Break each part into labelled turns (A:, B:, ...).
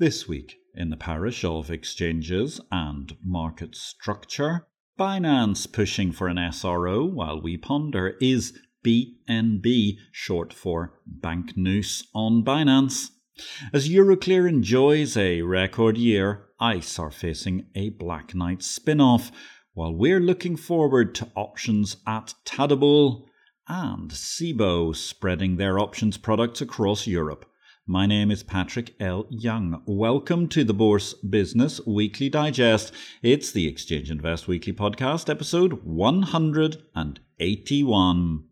A: This week in the parish of exchanges and market structure, Binance pushing for an SRO while we ponder is BNB short for Banknoose on Binance. As Euroclear enjoys a record year, ICE are facing a Black Knight spin off, while we're looking forward to options at Tadawul and CBOE spreading their options products across Europe. My name is Patrick L. Young. Welcome to the Bourse Business Weekly Digest. It's the Exchange Invest Weekly Podcast, episode 181.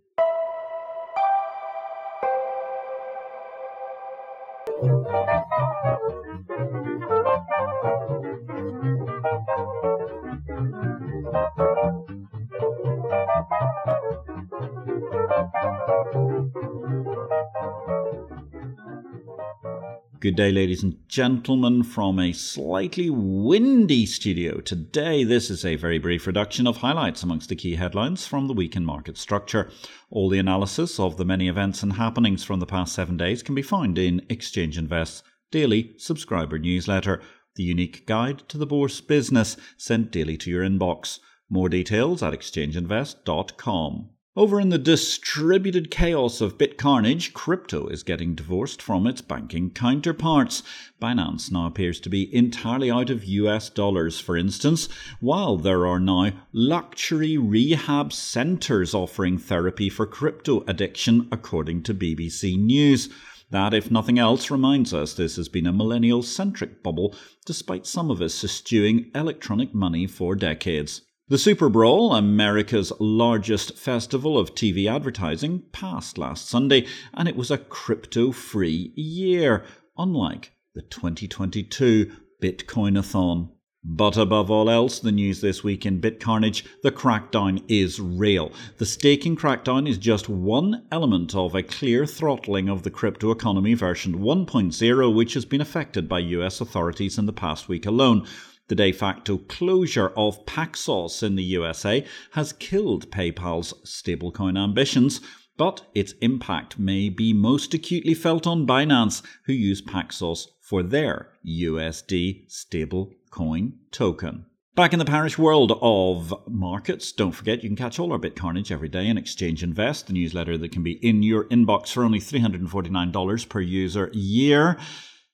A: Good day, ladies and gentlemen, from a slightly windy studio. Today, this is a very brief reduction of highlights amongst the key headlines from the week in market structure. All the analysis of the many events and happenings from the past seven days can be found in Exchange Invest's daily subscriber newsletter, the unique guide to the bourse business sent daily to your inbox. More details at exchangeinvest.com. Over in the distributed chaos of bit carnage, crypto is getting divorced from its banking counterparts. Binance now appears to be entirely out of US dollars, for instance, while there are now luxury rehab centres offering therapy for crypto addiction, according to BBC News. That, if nothing else, reminds us this has been a millennial centric bubble, despite some of us eschewing electronic money for decades. The Super Bowl, America's largest festival of TV advertising, passed last Sunday, and it was a crypto free year, unlike the 2022 Bitcoinathon. But above all else, the news this week in BitCarnage, the crackdown is real. The staking crackdown is just one element of a clear throttling of the crypto economy version 1.0, which has been affected by US authorities in the past week alone. The de facto closure of Paxos in the USA has killed PayPal's stablecoin ambitions, but its impact may be most acutely felt on Binance, who use Paxos for their USD stablecoin token. Back in the parish world of markets, don't forget you can catch all our bit carnage every day in Exchange Invest, the newsletter that can be in your inbox for only $349 per user year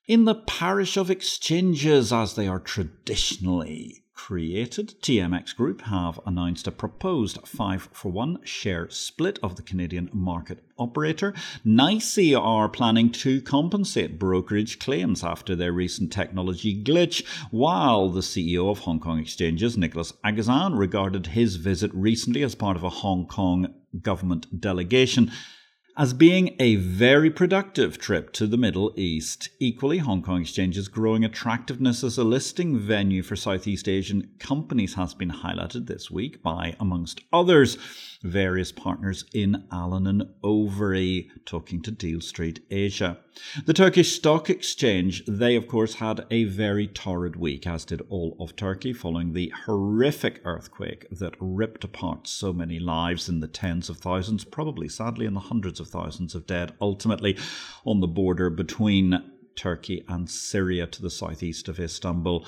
A: in the parish of exchanges as they are traditionally created, TMX Group have announced a proposed 5 for 1 share split of the Canadian market operator. NICE are planning to compensate brokerage claims after their recent technology glitch, while the CEO of Hong Kong Exchanges, Nicholas Aguzin, regarded his visit recently as part of a Hong Kong government delegation as being a very productive trip to the Middle East. Equally, Hong Kong Exchange's growing attractiveness as a listing venue for Southeast Asian companies has been highlighted this week by, amongst others, various partners in Allen and Overy, talking to Deal Street Asia. The Turkish Stock Exchange, they of course had a very torrid week, as did all of Turkey, following the horrific earthquake that ripped apart so many lives in the tens of thousands, probably sadly in the hundreds of thousands of dead, ultimately on the border between Turkey and Syria to the southeast of Istanbul.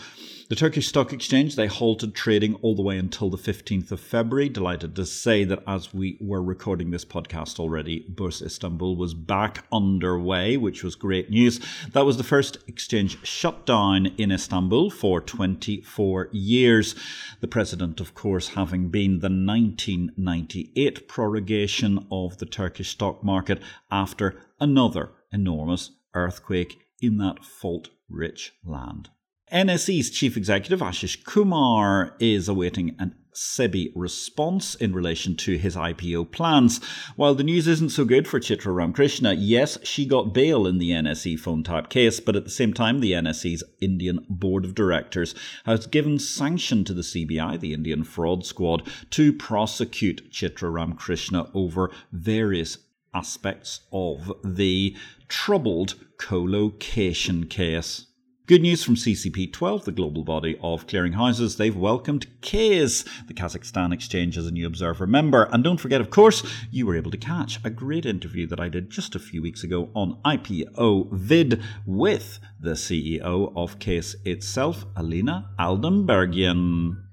A: The Turkish Stock Exchange, they halted trading all the way until the 15th of February. Delighted to say that as we were recording this podcast already, Borsa Istanbul was back underway, which was great news. That was the first exchange shutdown in Istanbul for 24 years. The president, of course, having been the 1998 prorogation of the Turkish stock market after another enormous earthquake in that fault rich land. NSE's chief executive Ashish Kumar is awaiting an SEBI response in relation to his IPO plans. While the news isn't so good for Chitra Ramkrishna, yes, she got bail in the NSE phone tap case, but at the same time, the NSE's Indian board of directors has given sanction to the CBI, the Indian fraud squad, to prosecute Chitra Ramkrishna over various aspects of the troubled colocation case. Good news from CCP12, the global body of clearinghouses. They've welcomed KASE, the Kazakhstan Exchange, as a new observer member. And don't forget, of course, you were able to catch a great interview that I did just a few weeks ago on IPO Vid with the CEO of KASE itself, Alina Aldambergen.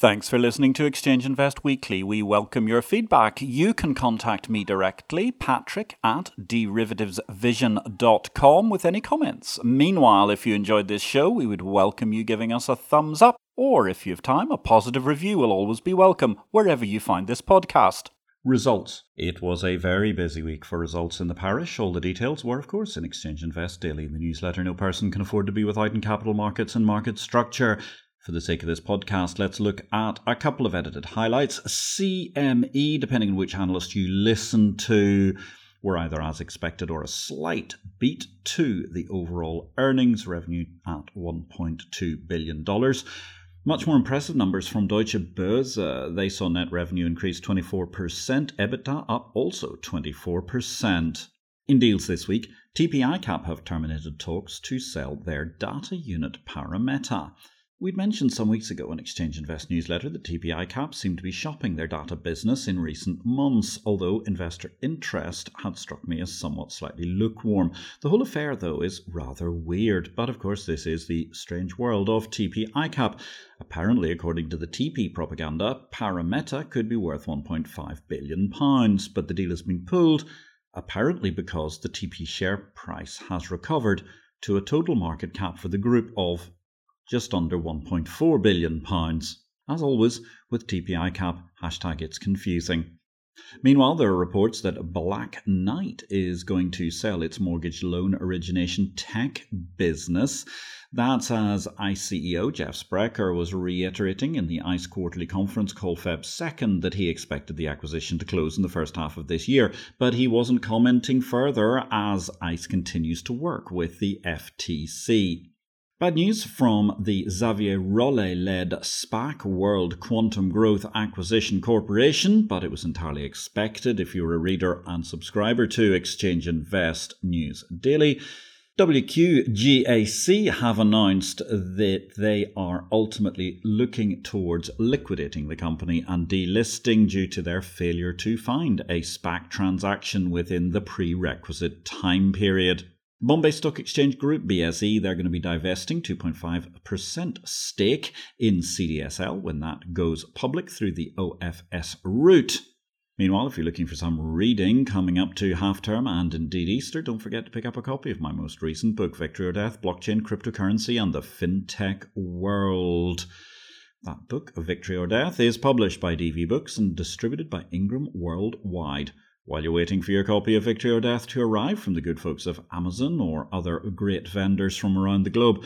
A: Thanks for listening to Exchange Invest Weekly. We welcome your feedback. You can contact me directly, patrick at derivativesvision.com, with any comments. Meanwhile, if you enjoyed this show, we would welcome you giving us a thumbs up, or if you have time, a positive review will always be welcome wherever you find this podcast. Results. It was a very busy week for results in the parish. All the details were, of course, in Exchange Invest Daily, the newsletter no person can afford to be without in capital markets and market structure. For the sake of this podcast, let's look at a couple of edited highlights. CME, depending on which analyst you listen to, were either as expected or a slight beat to the overall earnings revenue at $1.2 billion. Much more impressive numbers from Deutsche Börse. They saw net revenue increase 24%, EBITDA up also 24%. In deals this week, TP ICAP have terminated talks to sell their data unit Parameta. We'd mentioned some weeks ago in Exchange Invest newsletter that TP ICAP seemed to be shopping their data business in recent months, although investor interest had struck me as somewhat slightly lukewarm. The whole affair, though, is rather weird, but of course, this is the strange world of TP ICAP. Apparently, according to the TP propaganda, Parameta could be worth £1.5 billion, but the deal has been pulled, apparently because the TP share price has recovered to a total market cap for the group of just under £1.4 billion. As always, with TP ICAP, hashtag it's confusing. Meanwhile, there are reports that Black Knight is going to sell its mortgage loan origination tech business. That's as ICE CEO Jeff Sprecher was reiterating in the ICE quarterly conference call Feb 2nd that he expected the acquisition to close in the first half of this year, but he wasn't commenting further as ICE continues to work with the FTC. Bad news from the Xavier Rolet led SPAC World Quantum Growth Acquisition Corporation, but it was entirely expected if you're a reader and subscriber to Exchange Invest News Daily. WQGAC have announced that they are ultimately looking towards liquidating the company and delisting due to their failure to find a SPAC transaction within the prerequisite time period. Bombay Stock Exchange Group, BSE, they're going to be divesting 2.5% stake in CDSL when that goes public through the OFS route. Meanwhile, if you're looking for some reading coming up to half term and indeed Easter, don't forget to pick up a copy of my most recent book, Victory or Death Blockchain, Cryptocurrency, and the FinTech World. That book, Victory or Death, is published by DV Books and distributed by Ingram Worldwide. While you're waiting for your copy of Victory or Death to arrive from the good folks of Amazon or other great vendors from around the globe,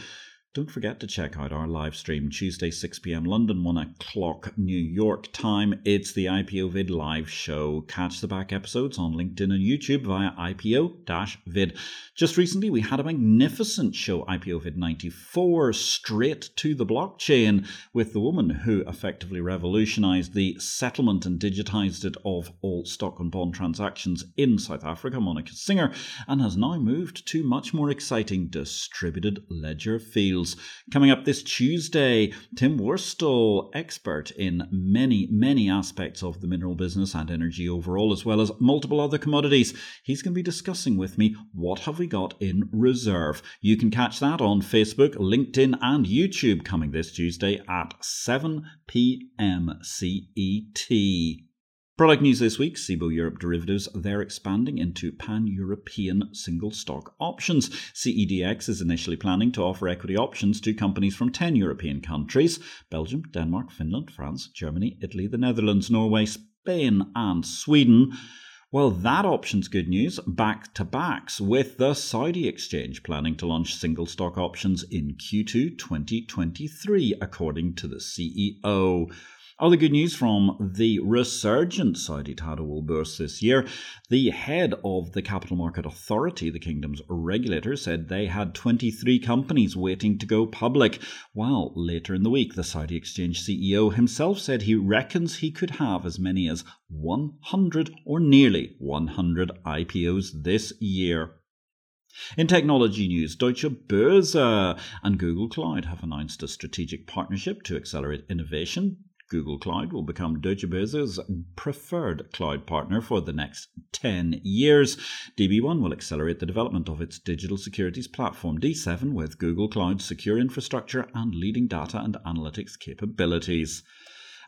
A: don't forget to check out our live stream Tuesday, 6 p.m. London, 1 o'clock New York time. It's the IPO Vid live show. Catch the back episodes on LinkedIn and YouTube via IPO Vid. Just recently, we had a magnificent show, IPO Vid 94, straight to the blockchain, with the woman who effectively revolutionized the settlement and digitized it of all stock and bond transactions in South Africa, Monica Singer, and has now moved to much more exciting distributed ledger fields. Coming up this Tuesday, Tim Worstall, expert in many, many aspects of the mineral business and energy overall, as well as multiple other commodities. He's going to be discussing with me what have we got in reserve. You can catch that on Facebook, LinkedIn, and YouTube coming this Tuesday at 7 p.m. CET. Product news this week CBOE Europe derivatives, they're expanding into pan European single stock options. CEDX is initially planning to offer equity options to companies from 10 European countries Belgium, Denmark, Finland, France, Germany, Italy, the Netherlands, Norway, Spain, and Sweden. Well, that option's good news. Back to backs with the Saudi exchange planning to launch single stock options in Q2 2023, according to the CEO. Other good news from the resurgent Saudi Tadawul Bourse this year. The head of the Capital Market Authority, the kingdom's regulator, said they had 23 companies waiting to go public. While later in the week, the Saudi exchange CEO himself said he reckons he could have as many as 100 or nearly 100 IPOs this year. In technology news, Deutsche Börse and Google Cloud have announced a strategic partnership to accelerate innovation. Google Cloud will become Börse's preferred cloud partner for the next 10 years. DB1 will accelerate the development of its digital securities platform D7 with Google Cloud's secure infrastructure and leading data and analytics capabilities.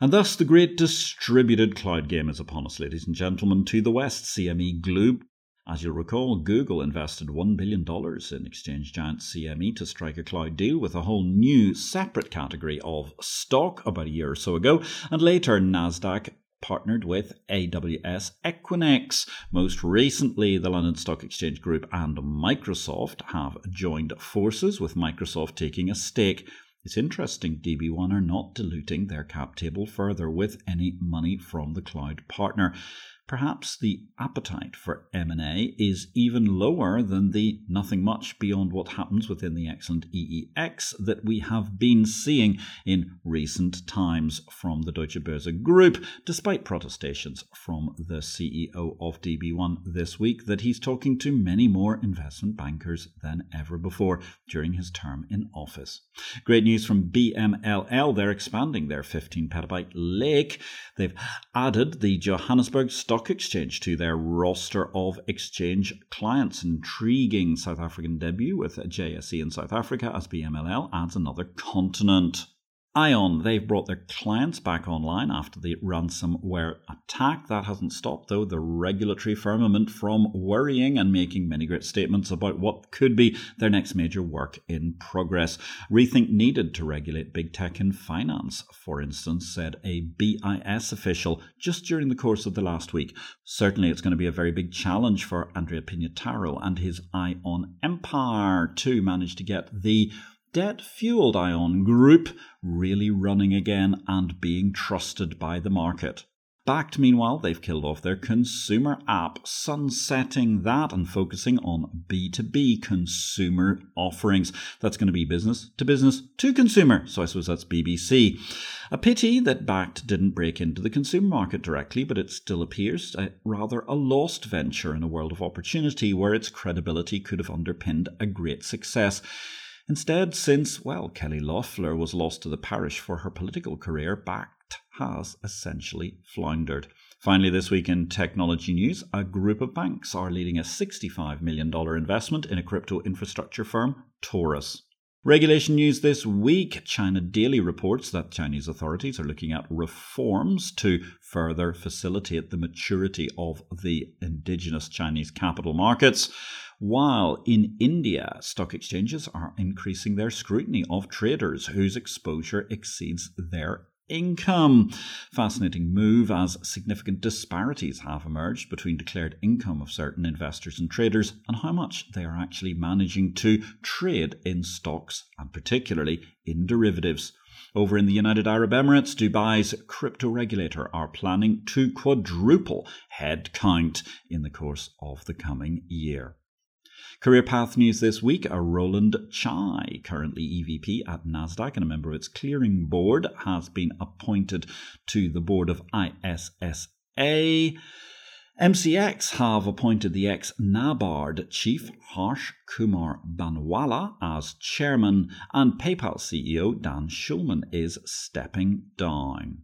A: And thus, the great distributed cloud game is upon us, ladies and gentlemen. To the west, CME Group as you'll recall, Google invested $1 billion in exchange giant CME to strike a cloud deal with a whole new separate category of stock about a year or so ago, and later NASDAQ partnered with AWS Equinix. Most recently, the London Stock Exchange Group and Microsoft have joined forces, with Microsoft taking a stake. It's interesting, DB1 are not diluting their cap table further with any money from the cloud partner. Perhaps the appetite for M&A is even lower than the nothing much beyond what happens within the excellent EEX that we have been seeing in recent times from the Deutsche Börse Group, despite protestations from the CEO of DB1 this week that he's talking to many more investment bankers than ever before during his term in office. Great news from BMLL, they're expanding their 15 petabyte lake. They've added the Johannesburg Stock Stock Exchange to their roster of exchange clients. Intriguing South African debut with JSE in South Africa as BMLL adds another continent. Ion, they've brought their clients back online after the ransomware attack. That hasn't stopped, though, the regulatory firmament from worrying and making many great statements about what could be their next major work in progress. Rethink needed to regulate big tech in finance, for instance, said a BIS official just during the course of the last week. Certainly, it's going to be a very big challenge for Andrea Pignataro and his Ion Empire to manage to get the debt fueled ion group really running again and being trusted by the market. Bakkt, meanwhile, they've killed off their consumer app, sunsetting that and focusing on B2B consumer offerings. That's going to be business to business to consumer. So I suppose that's BBC. A pity that Bakkt didn't break into the consumer market directly, but it still appears a, rather a lost venture in a world of opportunity where its credibility could have underpinned a great success. Instead, since, well, Kelly Loeffler was lost to the parish for her political career, Bakkt has essentially floundered. Finally, this week in technology news, a group of banks are leading a $65 million investment in a crypto infrastructure firm, Taurus. Regulation news this week China Daily reports that Chinese authorities are looking at reforms to further facilitate the maturity of the indigenous Chinese capital markets. While in India, stock exchanges are increasing their scrutiny of traders whose exposure exceeds their income. Fascinating move as significant disparities have emerged between declared income of certain investors and traders and how much they are actually managing to trade in stocks and particularly in derivatives. Over in the United Arab Emirates, Dubai's crypto regulator are planning to quadruple headcount in the course of the coming year. Career path news this week Roland Chai, currently EVP at NASDAQ and a member of its clearing board, has been appointed to the board of ISSA. MCX have appointed the ex NABARD chief Harsh Kumar Bhanwala as chairman, and PayPal CEO Dan Schulman is stepping down.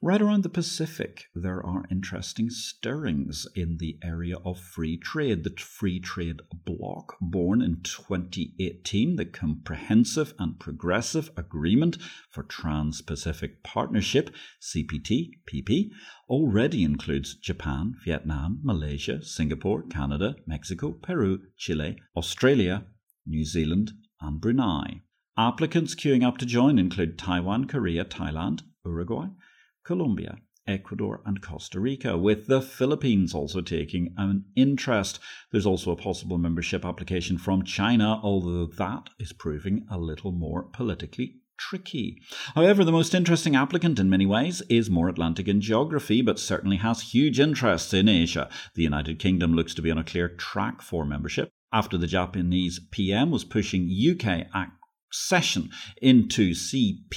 A: Right around the Pacific, there are interesting stirrings in the area of free trade. The Free Trade Bloc, born in 2018, the Comprehensive and Progressive Agreement for Trans Pacific Partnership, CPTPP, already includes Japan, Vietnam, Malaysia, Singapore, Canada, Mexico, Peru, Chile, Australia, New Zealand, and Brunei. Applicants queuing up to join include Taiwan, Korea, Thailand, Uruguay, Colombia, Ecuador, and Costa Rica, with the Philippines also taking an interest. There's also a possible membership application from China, although that is proving a little more politically tricky. However, the most interesting applicant in many ways is more Atlantic in geography, but certainly has huge interests in Asia. The United Kingdom looks to be on a clear track for membership. After the Japanese PM was pushing UK session into CPTPP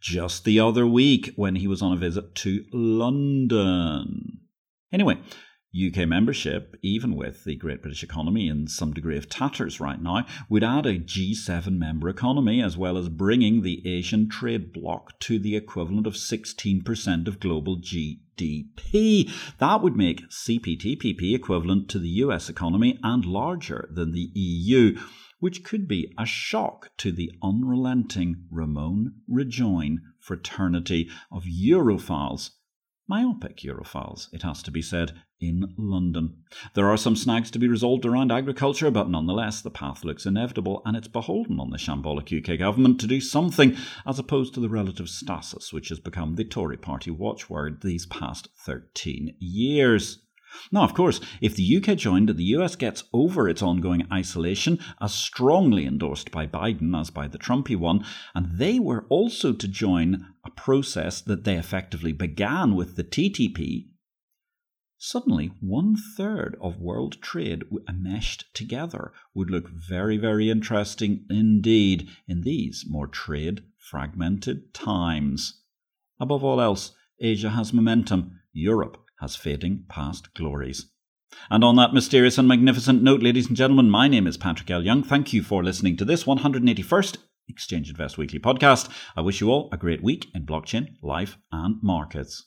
A: just the other week when he was on a visit to London. Anyway, UK membership, even with the Great British economy in some degree of tatters right now, would add a G7 member economy as well as bringing the Asian trade bloc to the equivalent of 16% of global GDP. That would make CPTPP equivalent to the US economy and larger than the EU, which could be a shock to the unrelenting Ramon Rajoy fraternity of Europhiles myopic Europhiles, it has to be said, in London. There are some snags to be resolved around agriculture, but nonetheless, the path looks inevitable, and it's beholden on the shambolic UK government to do something, as opposed to the relative stasis which has become the Tory party watchword these past 13 years. Now, of course, if the UK joined and the US gets over its ongoing isolation, as strongly endorsed by Biden as by the Trumpy one, and they were also to join a process that they effectively began with the TTP, suddenly one third of world trade meshed together. Would look very, very interesting indeed in these more trade fragmented times. Above all else, Asia has momentum, Europe has fading past glories. And on that mysterious and magnificent note, ladies and gentlemen, my name is Patrick L. Young. Thank you for listening to this 181st Exchange Invest Weekly podcast. I wish you all a great week in blockchain, life, and markets.